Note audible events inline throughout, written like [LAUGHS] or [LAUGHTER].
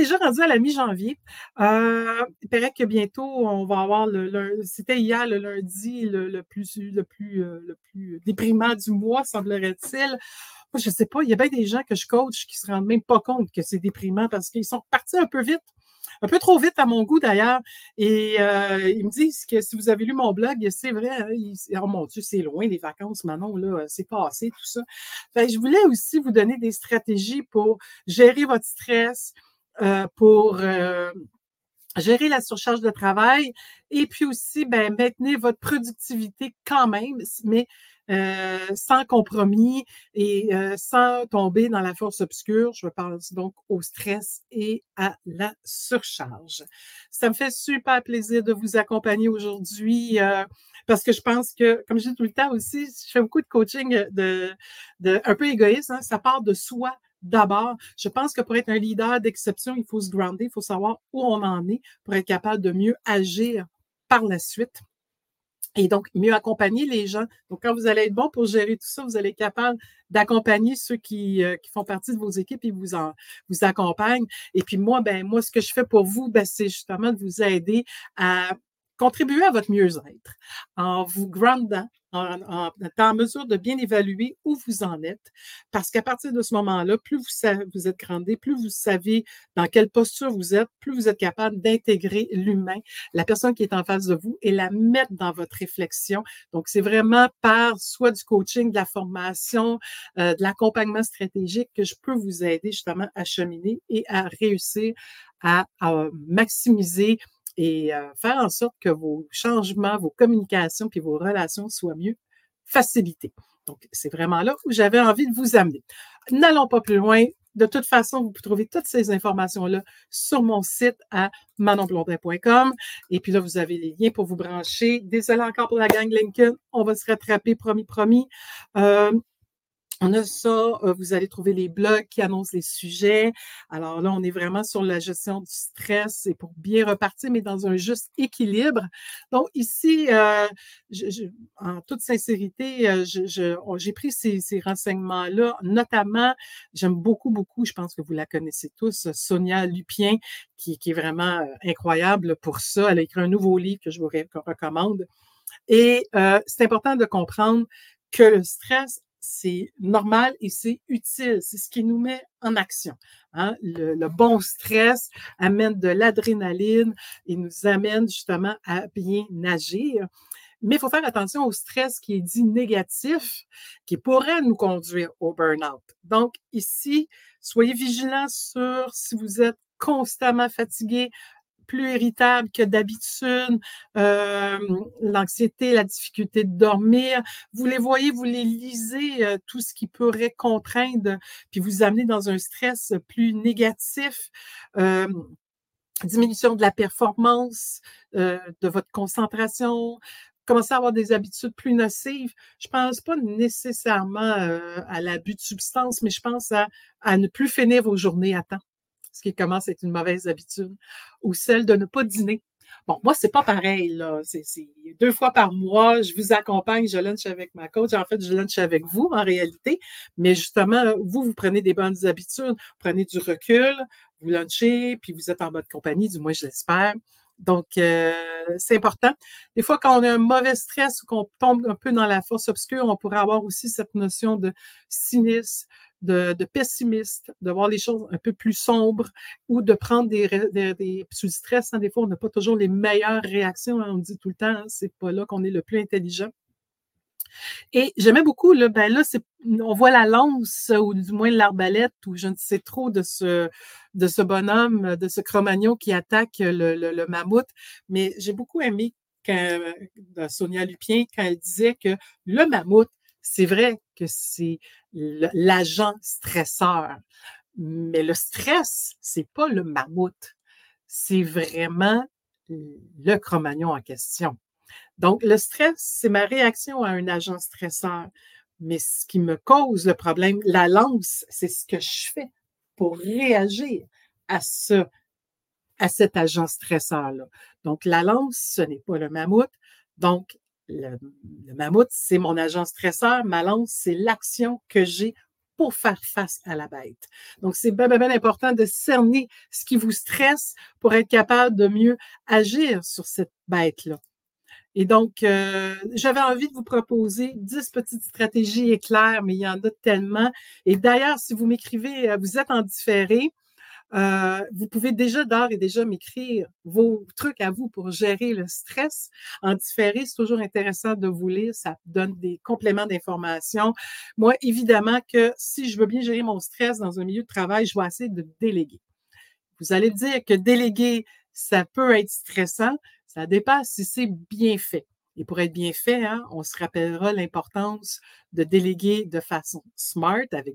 déjà rendu à la mi-janvier. Euh, il paraît que bientôt, on va avoir le, c'était hier le lundi le, plus le plus euh, le plus déprimant du mois, semblerait-il. Moi, je sais pas, il y a bien des gens que je coach qui se rendent même pas compte que c'est déprimant parce qu'ils sont partis un peu vite un peu trop vite à mon goût d'ailleurs. Et euh, ils me disent que si vous avez lu mon blog, c'est vrai, hein, oh mon Dieu, c'est loin les vacances, Manon, là, c'est passé, tout ça. je voulais aussi vous donner des stratégies pour gérer votre stress, pour euh, gérer la surcharge de travail et puis aussi ben, maintenir votre productivité quand même, mais euh, sans compromis et euh, sans tomber dans la force obscure. Je parler donc au stress et à la surcharge. Ça me fait super plaisir de vous accompagner aujourd'hui euh, parce que je pense que, comme je dis tout le temps aussi, je fais beaucoup de coaching de, de un peu égoïste. Hein, ça part de soi d'abord. Je pense que pour être un leader d'exception, il faut se grounder, il faut savoir où on en est pour être capable de mieux agir par la suite. Et donc, mieux accompagner les gens. Donc, quand vous allez être bon pour gérer tout ça, vous allez être capable d'accompagner ceux qui, euh, qui, font partie de vos équipes et vous, en, vous accompagnent. Et puis moi, ben moi, ce que je fais pour vous, ben, c'est justement de vous aider à contribuer à votre mieux-être en vous grandant, en, étant en mesure de bien évaluer où vous en êtes. Parce qu'à partir de ce moment-là, plus vous, vous êtes grandé, plus vous savez dans quelle posture vous êtes, plus vous êtes capable d'intégrer l'humain, la personne qui est en face de vous et la mettre dans votre réflexion. Donc, c'est vraiment par soit du coaching, de la formation, euh, de l'accompagnement stratégique que je peux vous aider justement à cheminer et à réussir à, à maximiser et euh, faire en sorte que vos changements, vos communications puis vos relations soient mieux facilitées. Donc, c'est vraiment là où j'avais envie de vous amener. N'allons pas plus loin. De toute façon, vous pouvez trouver toutes ces informations-là sur mon site à manonblondin.com. Et puis là, vous avez les liens pour vous brancher. Désolé encore pour la gang Lincoln. On va se rattraper, promis, promis. Euh, on a ça, euh, vous allez trouver les blogs qui annoncent les sujets. Alors là, on est vraiment sur la gestion du stress et pour bien repartir, mais dans un juste équilibre. Donc ici, euh, en toute sincérité, euh, j'ai pris ces, renseignements-là, notamment, j'aime beaucoup, beaucoup, je pense que vous la connaissez tous, Sonia Lupien, qui, qui est vraiment incroyable pour ça. Elle a écrit un nouveau livre que je vous recommande. Et c'est important de comprendre que le stress c'est normal et c'est utile. C'est ce qui nous met en action. Hein. Le, bon stress amène de l'adrénaline et nous amène justement à bien agir. Mais il faut faire attention au stress qui est dit négatif, qui pourrait nous conduire au burn-out. Donc, ici, soyez vigilants sur si vous êtes constamment fatigué, plus irritable que d'habitude, euh, l'anxiété, la difficulté de dormir. Vous les voyez, vous les lisez, euh, tout ce qui pourrait contraindre, puis vous amener dans un stress plus négatif. Euh, diminution de la performance, de votre concentration, commencer à avoir des habitudes plus nocives. Je pense pas nécessairement à l'abus de substances, mais je pense à, à ne plus finir vos journées à temps ce qui commence à être une mauvaise habitude, ou celle de ne pas dîner. Bon, moi, c'est pas pareil, là. C'est deux fois par mois, je vous accompagne, je lunch avec ma coach. En fait, je lunch avec vous, en réalité. Mais justement, vous, vous prenez des bonnes habitudes, vous prenez du recul, vous lunchez, puis vous êtes en mode compagnie, du moins, je l'espère. Donc, euh, c'est important. Des fois, quand on a un mauvais stress ou qu'on tombe un peu dans la force obscure, on pourrait avoir aussi cette notion de cynisme, de, pessimiste, de voir les choses un peu plus sombres ou de prendre des, des, sous le stress. Hein, des fois, on n'a pas toujours les meilleures réactions. Hein, on dit tout le temps, hein, c'est pas là qu'on est le plus intelligent. Et j'aimais beaucoup, là, ben là, on voit la lance ou du moins l'arbalète ou je ne sais trop de ce, de ce bonhomme, de ce Cro-Magnon qui attaque le, le, mammouth. Mais j'ai beaucoup aimé quand, Sonia Lupien quand elle disait que le mammouth, c'est vrai que c'est l'agent stresseur, mais le stress, c'est pas le mammouth, c'est vraiment le Cro-Magnon en question. Donc, le stress, c'est ma réaction à un agent stresseur. Mais ce qui me cause le problème, la lance, c'est ce que je fais pour réagir à ce, à cet agent stresseur-là. Donc, la lance, ce n'est pas le mammouth. Donc, le, mammouth, c'est mon agent stresseur. Ma c'est l'action que j'ai pour faire face à la bête. Donc, c'est bien, important de cerner ce qui vous stresse pour être capable de mieux agir sur cette bête-là. Et donc, euh, j'avais envie de vous proposer 10 petites stratégies éclairs, mais il y en a tellement. Et d'ailleurs, si vous m'écrivez, euh, vous êtes en différé, euh, vous pouvez déjà d'ores et déjà m'écrire vos trucs à vous pour gérer le stress. En différé, c'est toujours intéressant de vous lire. Ça donne des compléments d'information. Moi, évidemment que si je veux bien gérer mon stress dans un milieu de travail, je vais essayer de déléguer. Vous allez dire que déléguer, ça peut être stressant. Ça dépend si c'est bien fait. Et pour être bien fait, hein, on se rappellera l'importance de déléguer de façon smart, avec,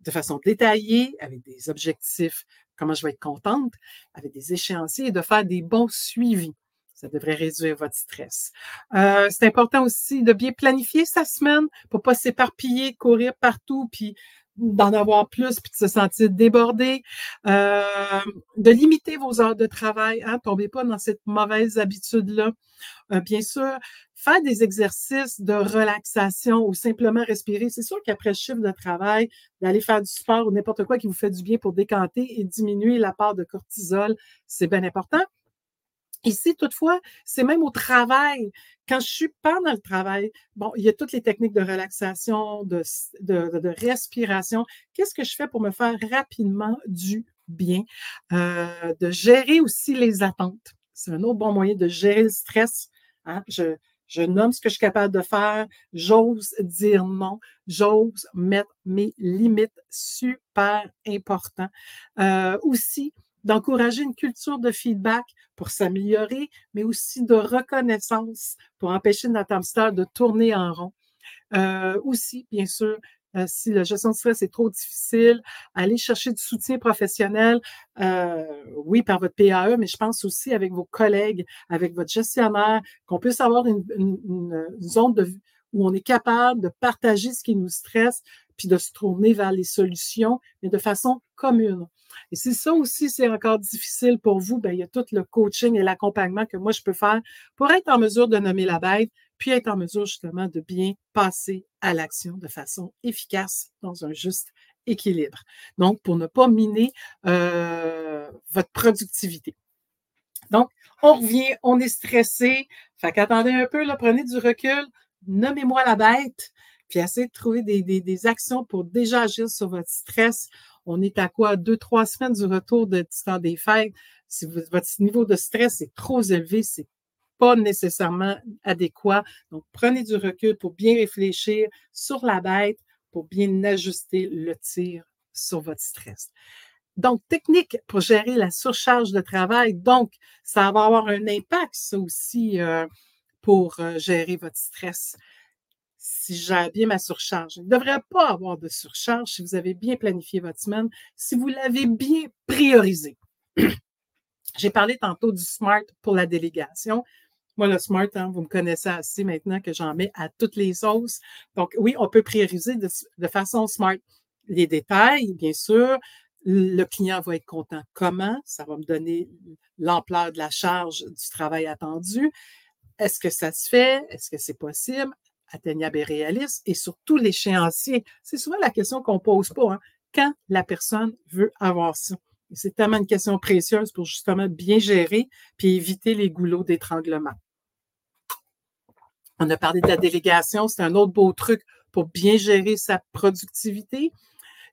de façon détaillée, avec des objectifs, comment je vais être contente, avec des échéanciers et de faire des bons suivis. Ça devrait réduire votre stress. Euh, c'est important aussi de bien planifier sa semaine pour pas s'éparpiller, courir partout, puis d'en avoir plus puis de se sentir débordé, euh, de limiter vos heures de travail, hein, tombez pas dans cette mauvaise habitude-là. Euh, bien sûr, faire des exercices de relaxation ou simplement respirer. C'est sûr qu'après le chiffre de travail, d'aller faire du sport ou n'importe quoi qui vous fait du bien pour décanter et diminuer la part de cortisol, c'est bien important. Ici, toutefois, c'est même au travail. Quand je suis pas dans le travail, bon, il y a toutes les techniques de relaxation, de, de, respiration. Qu'est-ce que je fais pour me faire rapidement du bien? Euh, de gérer aussi les attentes. C'est un autre bon moyen de gérer le stress. Hein. Je, je nomme ce que je suis capable de faire. J'ose dire non. J'ose mettre mes limites super important. Euh, aussi, d'encourager une culture de feedback pour s'améliorer, mais aussi de reconnaissance pour empêcher notre hamster de tourner en rond. Euh, aussi, bien sûr, euh, si la gestion de stress est trop difficile, aller chercher du soutien professionnel, euh, oui, par votre PAE, mais je pense aussi avec vos collègues, avec votre gestionnaire, qu'on puisse avoir une, une zone de, où on est capable de partager ce qui nous stresse, puis de se tourner vers les solutions, mais de façon commune. Et si ça aussi, c'est encore difficile pour vous, ben, il y a tout le coaching et l'accompagnement que moi, je peux faire pour être en mesure de nommer la bête, puis être en mesure justement de bien passer à l'action de façon efficace dans un juste équilibre. Donc, pour ne pas miner euh, votre productivité. Donc, on revient, on est stressé. Fait qu'attendez un peu, là, prenez du recul, nommez-moi la bête, puis essayez de trouver des, actions pour déjà agir sur votre stress. On est à quoi? Deux, trois semaines du retour de, du temps des fêtes. Si votre niveau de stress est trop élevé, c'est pas nécessairement adéquat. Donc, prenez du recul pour bien réfléchir sur la bête, pour bien ajuster le tir sur votre stress. Donc, technique pour gérer la surcharge de travail. Donc, ça va avoir un impact, ça aussi, euh, pour gérer votre stress si j'ai bien ma surcharge. Il ne devrait pas avoir de surcharge si vous avez bien planifié votre semaine, si vous l'avez bien priorisé. [CLEARS THROAT] J'ai parlé tantôt du SMART pour la délégation. Moi, le SMART, hein, vous me connaissez assez maintenant que j'en mets à toutes les sauces. Donc, oui, on peut prioriser de façon SMART les détails, bien sûr. Le client va être content comment? Ça va me donner l'ampleur de la charge du travail attendu. Est-ce que ça se fait? Est-ce que c'est possible? atteignable et réaliste, et surtout l'échéancier. C'est souvent la question qu'on pose pas. Hein. Quand la personne veut avoir ça? C'est tellement une question précieuse pour justement bien gérer puis éviter les goulots d'étranglement. On a parlé de la délégation, c'est un autre beau truc pour bien gérer sa productivité.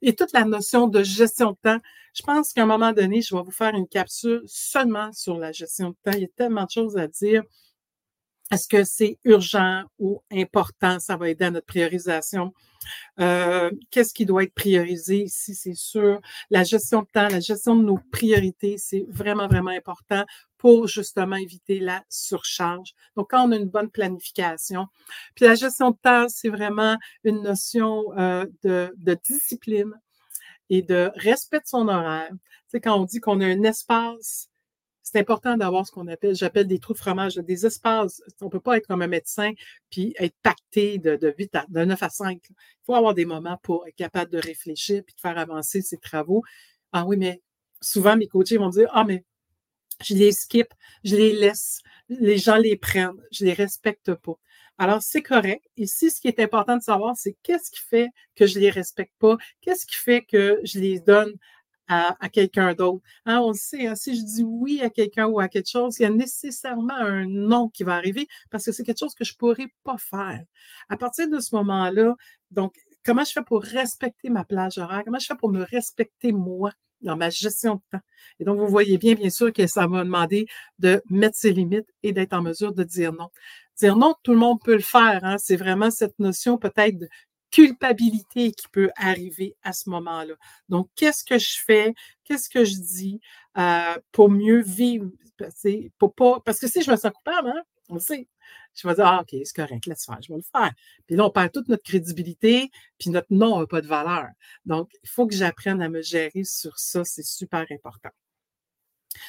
Et toute la notion de gestion de temps. Je pense qu'à un moment donné, je vais vous faire une capsule seulement sur la gestion de temps. Il y a tellement de choses à dire. Est-ce que c'est urgent ou important? Ça va aider à notre priorisation. Euh, qu'est-ce qui doit être priorisé ici? C'est sûr. La gestion de temps, la gestion de nos priorités, c'est vraiment, vraiment important pour justement éviter la surcharge. Donc, quand on a une bonne planification. Puis la gestion de temps, c'est vraiment une notion euh, de, de discipline et de respect de son horaire. Sais, quand on dit qu'on a un espace c'est important d'avoir ce qu'on appelle, j'appelle des trous de fromage, des espaces. On ne peut pas être comme un médecin puis être pacté de, de, 8 à, de 9 à 5. Il faut avoir des moments pour être capable de réfléchir puis de faire avancer ses travaux. Ah oui, mais souvent, mes coachés vont dire, ah, mais je les skip, je les laisse, les gens les prennent, je les respecte pas. Alors, c'est correct. Ici, ce qui est important de savoir, c'est qu'est-ce qui fait que je les respecte pas? Qu'est-ce qui fait que je les donne à, quelqu'un d'autre. Hein, on le sait, hein, si je dis oui à quelqu'un ou à quelque chose, il y a nécessairement un non qui va arriver parce que c'est quelque chose que je ne pourrais pas faire. À partir de ce moment-là, donc, comment je fais pour respecter ma plage horaire? Comment je fais pour me respecter moi? dans ma gestion de temps? Et donc, vous voyez bien, bien sûr, que ça va demander de mettre ses limites et d'être en mesure de dire non. Dire non, tout le monde peut le faire. Hein. C'est vraiment cette notion peut-être culpabilité qui peut arriver à ce moment-là. Donc, qu'est-ce que je fais? Qu'est-ce que je dis euh, pour mieux vivre? Pour pas, parce que si je me sens coupable, hein, on sait, je vais dire, ah, OK, c'est correct, laisse faire, je vais le faire. Puis là, on perd toute notre crédibilité, puis notre nom n'a pas de valeur. Donc, il faut que j'apprenne à me gérer sur ça, c'est super important.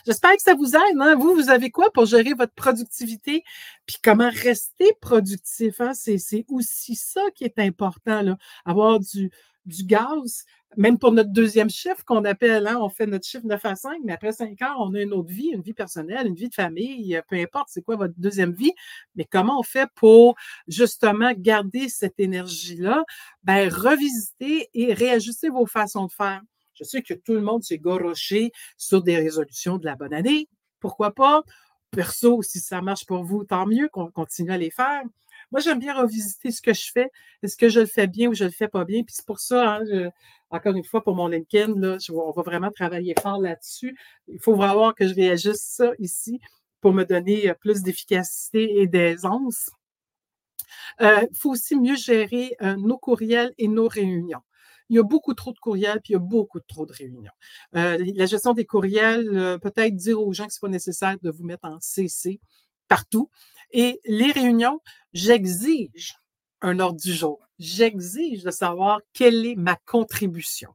J'espère que ça vous aide. Hein? Vous, vous avez quoi pour gérer votre productivité? Puis comment rester productif? Hein? C'est, aussi ça qui est important, avoir du, du gaz. Même pour notre deuxième chiffre qu'on appelle, hein, on fait notre chiffre 9 à 5, mais après 5 heures, on a une autre vie, une vie personnelle, une vie de famille, peu importe c'est quoi votre deuxième vie. Mais comment on fait pour justement garder cette énergie-là? Ben, revisiter et réajuster vos façons de faire. Je sais que tout le monde s'est goroché sur des résolutions de la bonne année. Pourquoi pas? Perso, si ça marche pour vous, tant mieux qu'on continue à les faire. Moi, j'aime bien revisiter ce que je fais. Est-ce que je le fais bien ou je le fais pas bien? Puis c'est pour ça, hein, encore une fois, pour mon LinkedIn, là, on va vraiment travailler fort là-dessus. Il faut vraiment que je réajuste ça ici pour me donner euh, plus d'efficacité et d'aisance. Euh, il faut aussi mieux gérer euh, nos courriels et nos réunions il y a beaucoup trop de courriels, puis il y a beaucoup trop de réunions. Euh, la gestion des courriels, euh, peut-être dire aux gens que ce n'est pas nécessaire de vous mettre en CC partout. Et les réunions, j'exige un ordre du jour. J'exige de savoir quelle est ma contribution.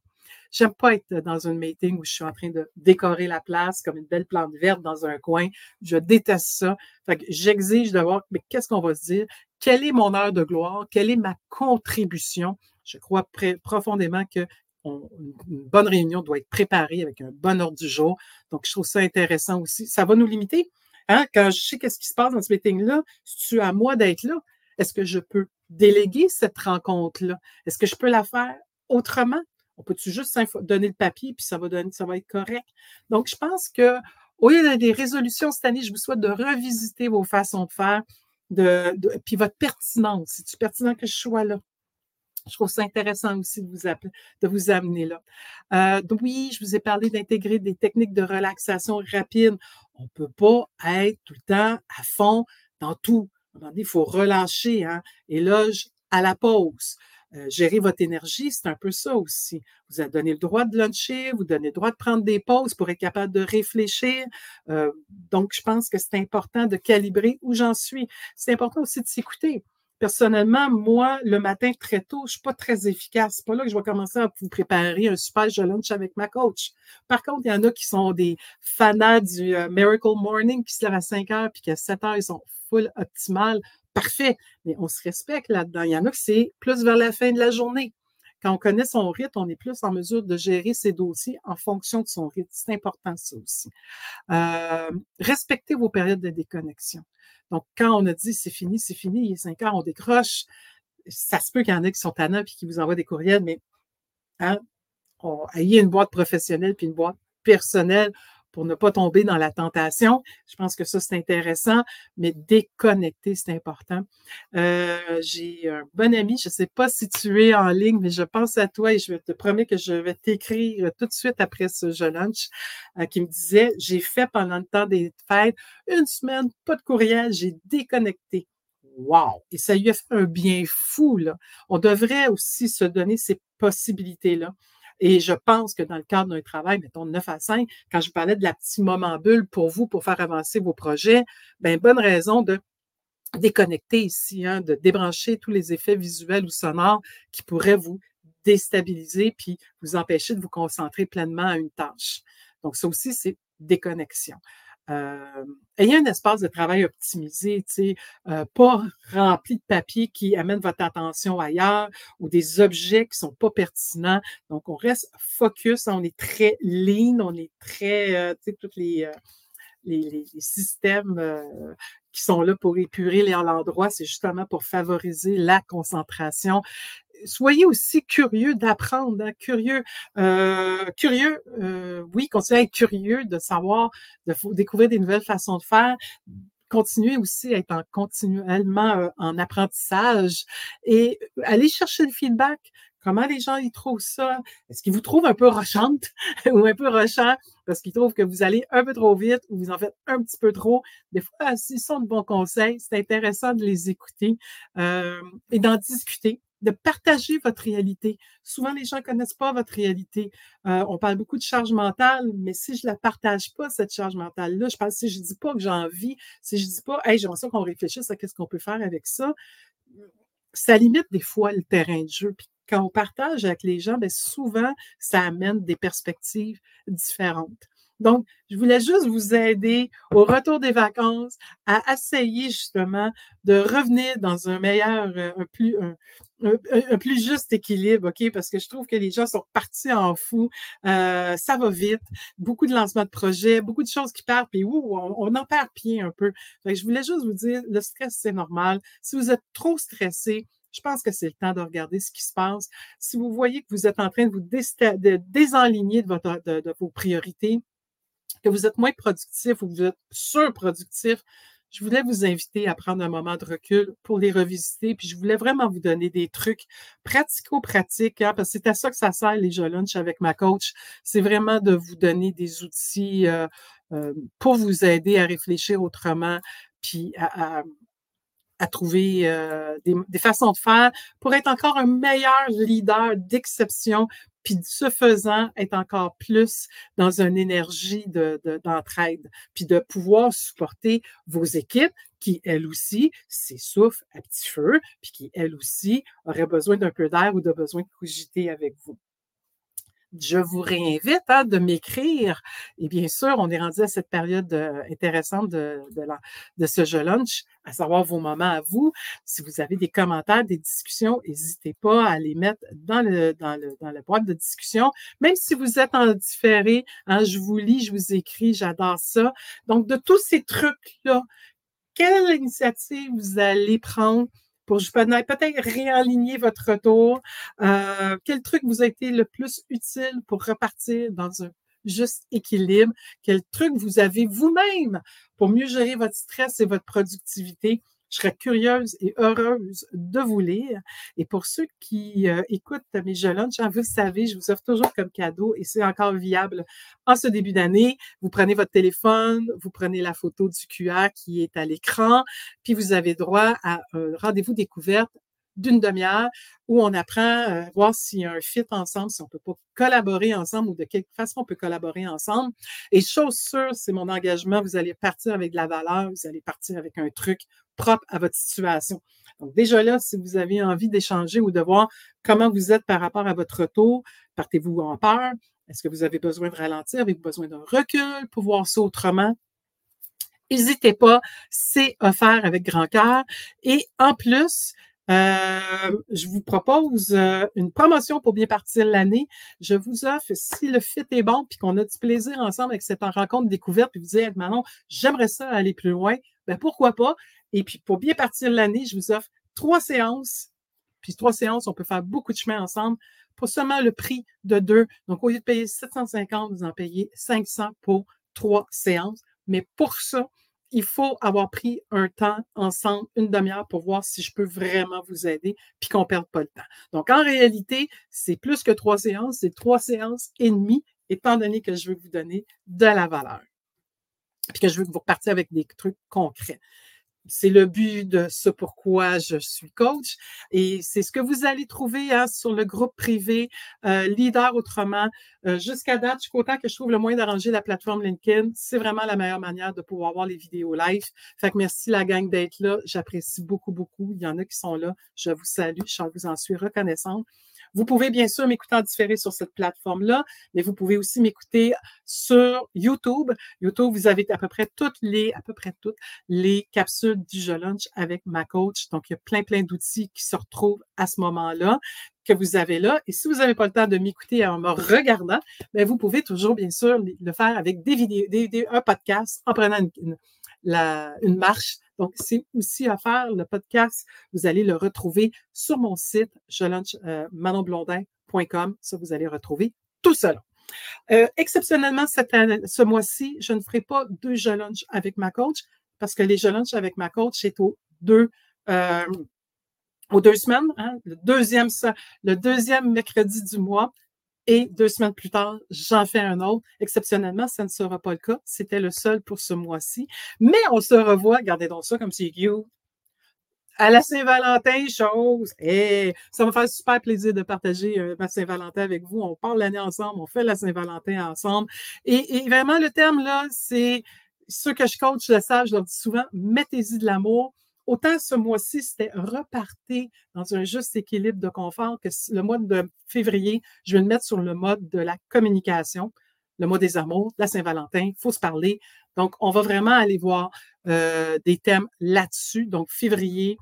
J'aime pas être dans un meeting où je suis en train de décorer la place comme une belle plante verte dans un coin. Je déteste ça. Fait que j'exige de voir, mais qu'est-ce qu'on va se dire? Quelle est mon heure de gloire? Quelle est ma contribution? Je crois profondément que une bonne réunion doit être préparée avec un bon ordre du jour. Donc, je trouve ça intéressant aussi. Ça va nous limiter. Hein? Quand je sais qu'est-ce qui se passe dans ce meeting-là, c'est à moi d'être là? Est-ce que je peux déléguer cette rencontre-là? Est-ce que je peux la faire autrement? On peut-tu juste donner le papier puis ça va être correct? Donc, je pense que au lieu de des résolutions cette année, je vous souhaite de revisiter vos façons de faire, de, puis votre pertinence. C'est-tu pertinent que je sois là? Je trouve ça intéressant aussi de vous, de vous amener là. Euh, oui, je vous ai parlé d'intégrer des techniques de relaxation rapide. On ne peut pas être tout le temps à fond dans tout. il faut relâcher. Hein? Là, à la pause. Euh, gérer votre énergie, c'est un peu ça aussi. Vous avez donné le droit de luncher, vous donnez le droit de prendre des pauses pour être capable de réfléchir. Euh, donc, je pense que c'est important de calibrer où j'en suis. C'est important aussi de s'écouter. Personnellement, moi, le matin très tôt, je ne suis pas très efficace. C'est pas là que je vais commencer à vous préparer un super lunch avec ma coach. Par contre, il y en a qui sont des fanats du euh, Miracle Morning qui se lèvent à 5 heures puis qu'à 7 heures, ils sont full optimal. Parfait. Mais on se respecte là-dedans. Il y en a qui c'est plus vers la fin de la journée. Quand on connaît son rythme, on est plus en mesure de gérer ses dossiers en fonction de son rythme. C'est important, ça aussi. Euh, respectez vos périodes de déconnexion. Donc, quand on a dit c'est fini, c'est fini, il est 5 heures, on décroche, ça se peut qu'il y en ait qui sont tannants et qui vous envoient des courriels, mais hein, une boîte professionnelle puis une boîte personnelle pour ne pas tomber dans la tentation. Je pense que ça, c'est intéressant, mais déconnecter, c'est important. Euh, j'ai un bon ami, je ne sais pas si tu es en ligne, mais je pense à toi et je te promets que je vais t'écrire tout de suite après ce jeu lunch euh, qui me disait, j'ai fait pendant le temps des fêtes une semaine, pas de courriel, j'ai déconnecté. Wow! Et ça lui a fait un bien fou, là. On devrait aussi se donner ces possibilités-là. Et je pense que dans le cadre d'un travail, mettons 9 à 5, quand je parlais de la petite moment bulle pour vous, pour faire avancer vos projets, ben bonne raison de déconnecter ici, hein, de débrancher tous les effets visuels ou sonores qui pourraient vous déstabiliser puis vous empêcher de vous concentrer pleinement à une tâche. Donc, ça aussi, c'est déconnexion. Ayez un espace de travail optimisé, euh, pas rempli de papier qui amène votre attention ailleurs ou des objets qui ne sont pas pertinents. Donc, on reste focus, on est très lean, on est très, euh, toutes les, les, systèmes qui sont là pour épurer l'endroit, c'est justement pour favoriser la concentration soyez aussi curieux d'apprendre, hein, curieux, euh, curieux, euh, oui, continuez à être curieux de savoir, de découvrir des nouvelles façons de faire, continuer aussi à être en, continuellement euh, en apprentissage et aller chercher le feedback. Comment les gens y trouvent ça? Est-ce qu'ils vous trouvent un peu rochante [LAUGHS] ou un peu rochant parce qu'ils trouvent que vous allez un peu trop vite ou vous en faites un petit peu trop? Des fois, s'ils sont de bons conseils, c'est intéressant de les écouter et d'en discuter de partager votre réalité. Souvent, les gens ne connaissent pas votre réalité. Euh, on parle beaucoup de charge mentale, mais si je la partage pas, cette charge mentale-là, je pense, si je dis pas que j'ai envie, si je ne dis pas, hey, j'aimerais ça qu'on réfléchisse à qu'est-ce qu'on peut faire avec ça, ça limite des fois le terrain de jeu. Puis quand on partage avec les gens, bien, souvent, ça amène des perspectives différentes. Donc, je voulais juste vous aider au retour des vacances à essayer justement de revenir dans un meilleur, euh, un plus, un, plus juste équilibre, OK? Parce que je trouve que les gens sont partis en fou. Euh, ça va vite. Beaucoup de lancements de projets, beaucoup de choses qui partent, puis ouh, on, en perd pied un peu. je voulais juste vous dire, le stress, c'est normal. Si vous êtes trop stressé, je pense que c'est le temps de regarder ce qui se passe. Si vous voyez que vous êtes en train de vous de désenligner de, votre, de vos priorités, que vous êtes moins productif ou que vous êtes surproductif, je voulais vous inviter à prendre un moment de recul pour les revisiter. Puis je voulais vraiment vous donner des trucs pratico-pratiques, hein, parce que c'est à ça que ça sert les jeux lunch avec ma coach. C'est vraiment de vous donner des outils euh, euh, pour vous aider à réfléchir autrement, puis à, trouver euh, des, des, façons de faire pour être encore un meilleur leader d'exception, puis ce faisant, être encore plus dans une énergie d'entraide, puis de pouvoir supporter vos équipes qui, elles aussi, s'essoufflent à petit feu, puis qui, elles aussi, auraient besoin d'un peu d'air ou de besoin de cogiter avec vous je vous réinvite hein, de m'écrire. Et bien sûr, on est rendu à cette période euh, intéressante de, ce jeu lunch, à savoir vos moments à vous. Si vous avez des commentaires, des discussions, n'hésitez pas à les mettre dans le, dans la boîte de discussion. Même si vous êtes en différé, hein, je vous lis, je vous écris, j'adore ça. Donc, de tous ces trucs-là, quelle initiative vous allez prendre pour peut-être réaligner votre retour. Euh, quel truc vous a été le plus utile pour repartir dans un juste équilibre? Quel truc vous avez vous-même pour mieux gérer votre stress et votre productivité? Je serais curieuse et heureuse de vous lire. Et pour ceux qui euh, écoutent mes jeux vous le savez, je vous offre toujours comme cadeau et c'est encore viable en ce début d'année. Vous prenez votre téléphone, vous prenez la photo du QR qui est à l'écran, puis vous avez droit à un rendez-vous découverte d'une demi-heure où on apprend à voir s'il y a un fit ensemble, si on peut pas collaborer ensemble ou de quelle façon on peut collaborer ensemble. Et chose sûre, c'est mon engagement, vous allez partir avec de la valeur, vous allez partir avec un truc propre à votre situation. Donc déjà là, si vous avez envie d'échanger ou de voir comment vous êtes par rapport à votre retour, partez-vous en peur? Est-ce que vous avez besoin de ralentir? Avez-vous besoin d'un recul pour voir ça autrement? N'hésitez pas, c'est offert avec grand cœur. Et en plus, euh, je vous propose euh, une promotion pour bien partir l'année. Je vous offre, si le fit est bon, puis qu'on a du plaisir ensemble avec cette rencontre découverte, puis vous dites, Manon, j'aimerais ça aller plus loin, ben pourquoi pas? Et puis, pour bien partir l'année, je vous offre trois séances. Puis trois séances, on peut faire beaucoup de chemin ensemble pour seulement le prix de deux. Donc, au lieu de payer 750, vous en payez 500 pour trois séances. Mais pour ça, il faut avoir pris un temps ensemble, une demi-heure, pour voir si je peux vraiment vous aider, puis qu'on ne perde pas le temps. Donc, en réalité, c'est plus que trois séances, c'est trois séances et demie, étant donné que je veux vous donner de la valeur. Puis que je veux que vous repartiez avec des trucs concrets. C'est le but de ce pourquoi je suis coach. Et c'est ce que vous allez trouver hein, sur le groupe privé euh, Leader Autrement. Euh, jusqu'à date, je suis content que je trouve le moyen d'arranger la plateforme LinkedIn. C'est vraiment la meilleure manière de pouvoir voir les vidéos live. Fait que merci la gang d'être là. J'apprécie beaucoup, beaucoup. Il y en a qui sont là. Je vous salue. Je vous en suis reconnaissante. Vous pouvez bien sûr m'écouter en différé sur cette plateforme-là, mais vous pouvez aussi m'écouter sur YouTube. YouTube, vous avez à peu près toutes les, à peu près toutes les capsules du jeu lunch avec ma coach. Donc, il y a plein, plein d'outils qui se retrouvent à ce moment-là que vous avez là. Et si vous n'avez pas le temps de m'écouter en me regardant, bien, vous pouvez toujours, bien sûr, le faire avec des vidéos, des, un podcast en prenant une marche. Donc, c'est aussi à faire. Le podcast, vous allez le retrouver sur mon site, euh, manonblondin.com. Ça, vous allez retrouver tout cela. Euh, exceptionnellement, cette ce mois-ci, je ne ferai pas deux je lunch avec ma coach parce que les je lunch avec ma coach, c'est aux deux, euh, deux semaines, hein, le, deuxième, le deuxième mercredi du mois. Et deux semaines plus tard, j'en fais un autre. Exceptionnellement, ça ne sera pas le cas. C'était le seul pour ce mois-ci. Mais on se revoit, regardez donc ça comme c'est cute. À la Saint-Valentin, chose. Et ça me fait super plaisir de partager euh, ma Saint-Valentin avec vous. On parle l'année ensemble, on fait la Saint-Valentin ensemble. Et, vraiment, le terme là, c'est ceux que je coach, le savent, je leur dis souvent, mettez-y de l'amour. Autant ce mois-ci, c'était repartir dans un juste équilibre de confort que le mois de février, je vais le mettre sur le mode de la communication, le mois des amours, la Saint-Valentin, il faut se parler. Donc, on va vraiment aller voir euh, des thèmes là-dessus. Donc, février,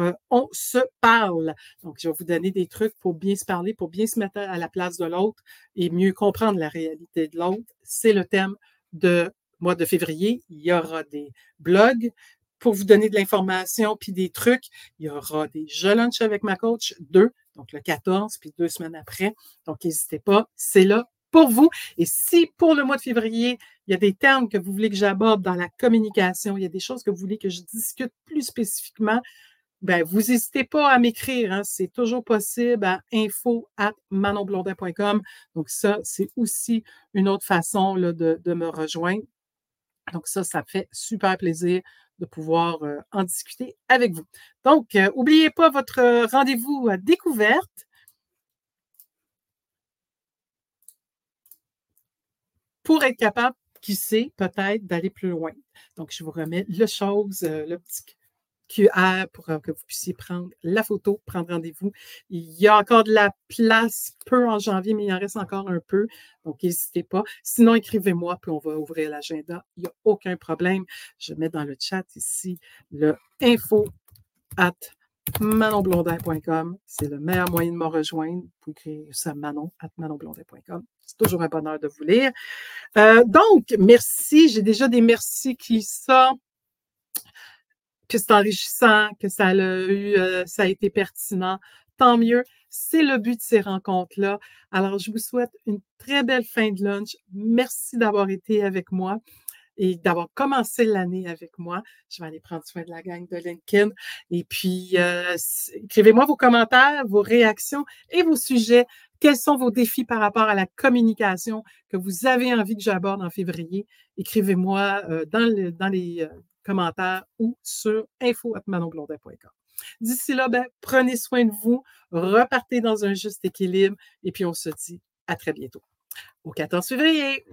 euh, on se parle. Donc, je vais vous donner des trucs pour bien se parler, pour bien se mettre à la place de l'autre et mieux comprendre la réalité de l'autre. C'est le thème de mois de février. Il y aura des blogs, pour vous donner de l'information puis des trucs. Il y aura des Je lunch avec ma coach, deux, donc le 14, puis deux semaines après. Donc, n'hésitez pas, c'est là pour vous. Et si pour le mois de février, il y a des termes que vous voulez que j'aborde dans la communication, il y a des choses que vous voulez que je discute plus spécifiquement, ben, vous n'hésitez pas à m'écrire. Hein. c'est toujours possible à info at manonblondin.com. Donc, ça, c'est aussi une autre façon là, de, de me rejoindre. Donc, ça, ça fait super plaisir de pouvoir euh, en discuter avec vous. Donc, n'oubliez euh, pas votre rendez-vous à découverte. Pour être capable, qui sait, peut-être d'aller plus loin. Donc, je vous remets le chose, euh, le petit QR pour que vous puissiez prendre la photo, prendre rendez-vous. Il y a encore de la place, peu en janvier, mais il en reste encore un peu. Donc, n'hésitez pas. Sinon, écrivez-moi, puis on va ouvrir l'agenda. Il n'y a aucun problème. Je mets dans le chat ici le info at manonblondin.com. C'est le meilleur moyen de me rejoindre. Vous pouvez écrire ça manon at manonblondin.com. C'est toujours un bonheur de vous lire. Euh, donc, merci. J'ai déjà des merci qui sortent que c'est enrichissant, que ça a eu, euh, ça a été pertinent, tant mieux. C'est le but de ces rencontres-là. Alors, je vous souhaite une très belle fin de lunch. Merci d'avoir été avec moi et d'avoir commencé l'année avec moi. Je vais aller prendre soin de la gang de LinkedIn. Et puis, euh, écrivez-moi vos commentaires, vos réactions et vos sujets. Quels sont vos défis par rapport à la communication que vous avez envie que j'aborde en février? Écrivez-moi euh, dans, le, dans les commentaires ou sur info.manonblondin.com. D'ici là, ben, prenez soin de vous, repartez dans un juste équilibre et puis on se dit à très bientôt. Au 14 février.